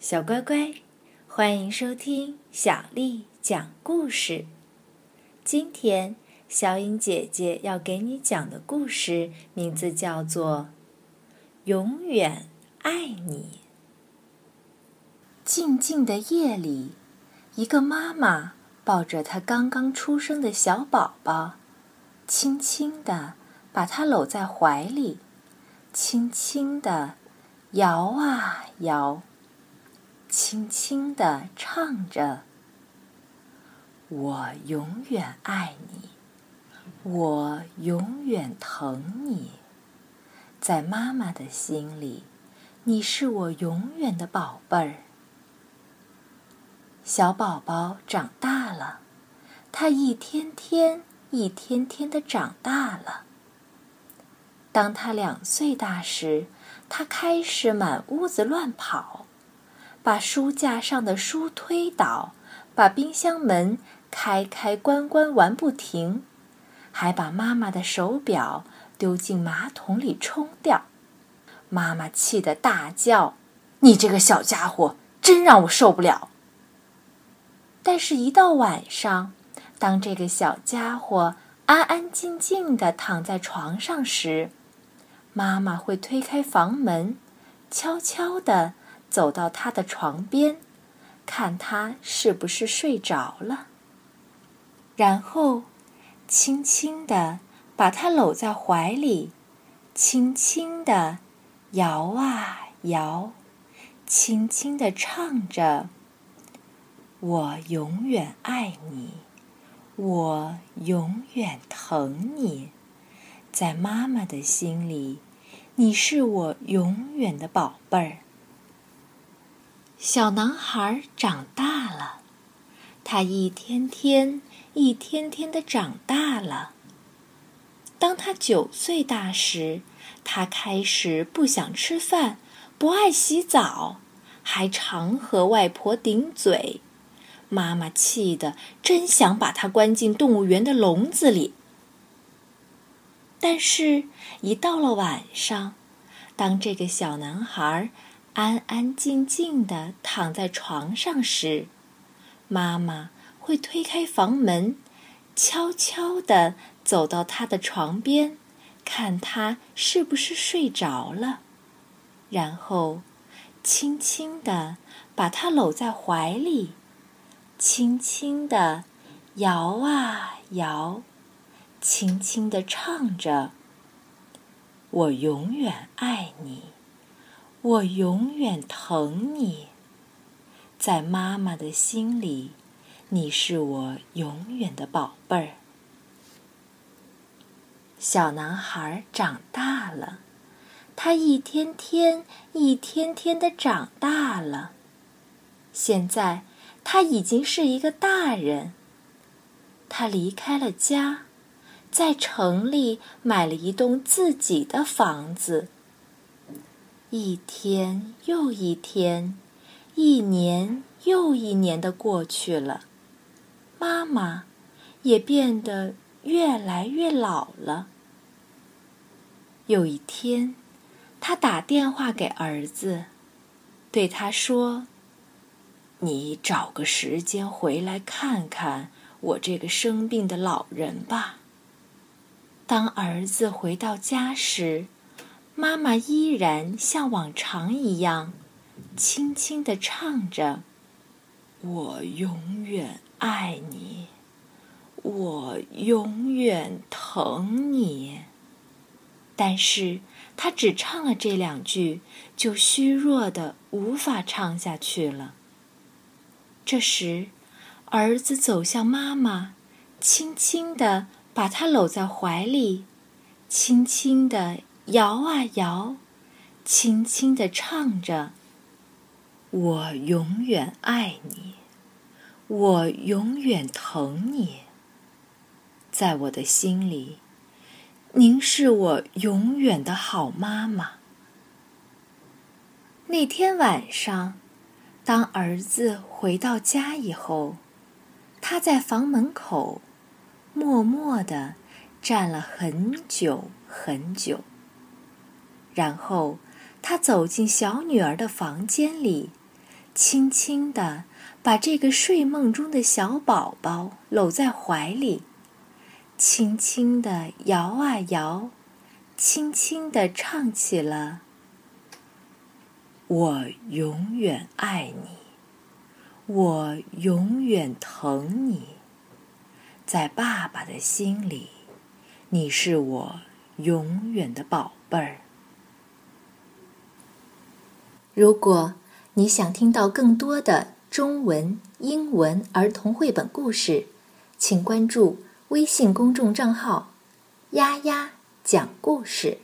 小乖乖，欢迎收听小丽讲故事。今天，小颖姐姐要给你讲的故事名字叫做《永远爱你》。静静的夜里，一个妈妈抱着她刚刚出生的小宝宝，轻轻地把他搂在怀里，轻轻地摇啊摇。轻轻地唱着：“我永远爱你，我永远疼你，在妈妈的心里，你是我永远的宝贝儿。”小宝宝长大了，他一天天、一天天的长大了。当他两岁大时，他开始满屋子乱跑。把书架上的书推倒，把冰箱门开开关关玩不停，还把妈妈的手表丢进马桶里冲掉。妈妈气得大叫：“你这个小家伙，真让我受不了！”但是，一到晚上，当这个小家伙安安静静的躺在床上时，妈妈会推开房门，悄悄的。走到他的床边，看他是不是睡着了，然后轻轻地把他搂在怀里，轻轻地摇啊摇，轻轻地唱着：“我永远爱你，我永远疼你，在妈妈的心里，你是我永远的宝贝儿。”小男孩长大了，他一天天、一天天的长大了。当他九岁大时，他开始不想吃饭，不爱洗澡，还常和外婆顶嘴。妈妈气得真想把他关进动物园的笼子里。但是，一到了晚上，当这个小男孩……安安静静的躺在床上时，妈妈会推开房门，悄悄地走到他的床边，看他是不是睡着了，然后轻轻地把他搂在怀里，轻轻地摇啊摇，轻轻地唱着：“我永远爱你。”我永远疼你，在妈妈的心里，你是我永远的宝贝儿。小男孩长大了，他一天天、一天天的长大了。现在他已经是一个大人。他离开了家，在城里买了一栋自己的房子。一天又一天，一年又一年的过去了，妈妈也变得越来越老了。有一天，他打电话给儿子，对他说：“你找个时间回来看看我这个生病的老人吧。”当儿子回到家时，妈妈依然像往常一样，轻轻地唱着：“我永远爱你，我永远疼你。”但是，她只唱了这两句，就虚弱的无法唱下去了。这时，儿子走向妈妈，轻轻地把她搂在怀里，轻轻地。摇啊摇，轻轻地唱着：“我永远爱你，我永远疼你，在我的心里，您是我永远的好妈妈。”那天晚上，当儿子回到家以后，他在房门口默默地站了很久很久。然后，他走进小女儿的房间里，轻轻地把这个睡梦中的小宝宝搂在怀里，轻轻地摇啊摇，轻轻地唱起了：“我永远爱你，我永远疼你，在爸爸的心里，你是我永远的宝贝儿。”如果你想听到更多的中文、英文儿童绘本故事，请关注微信公众账号“丫丫讲故事”。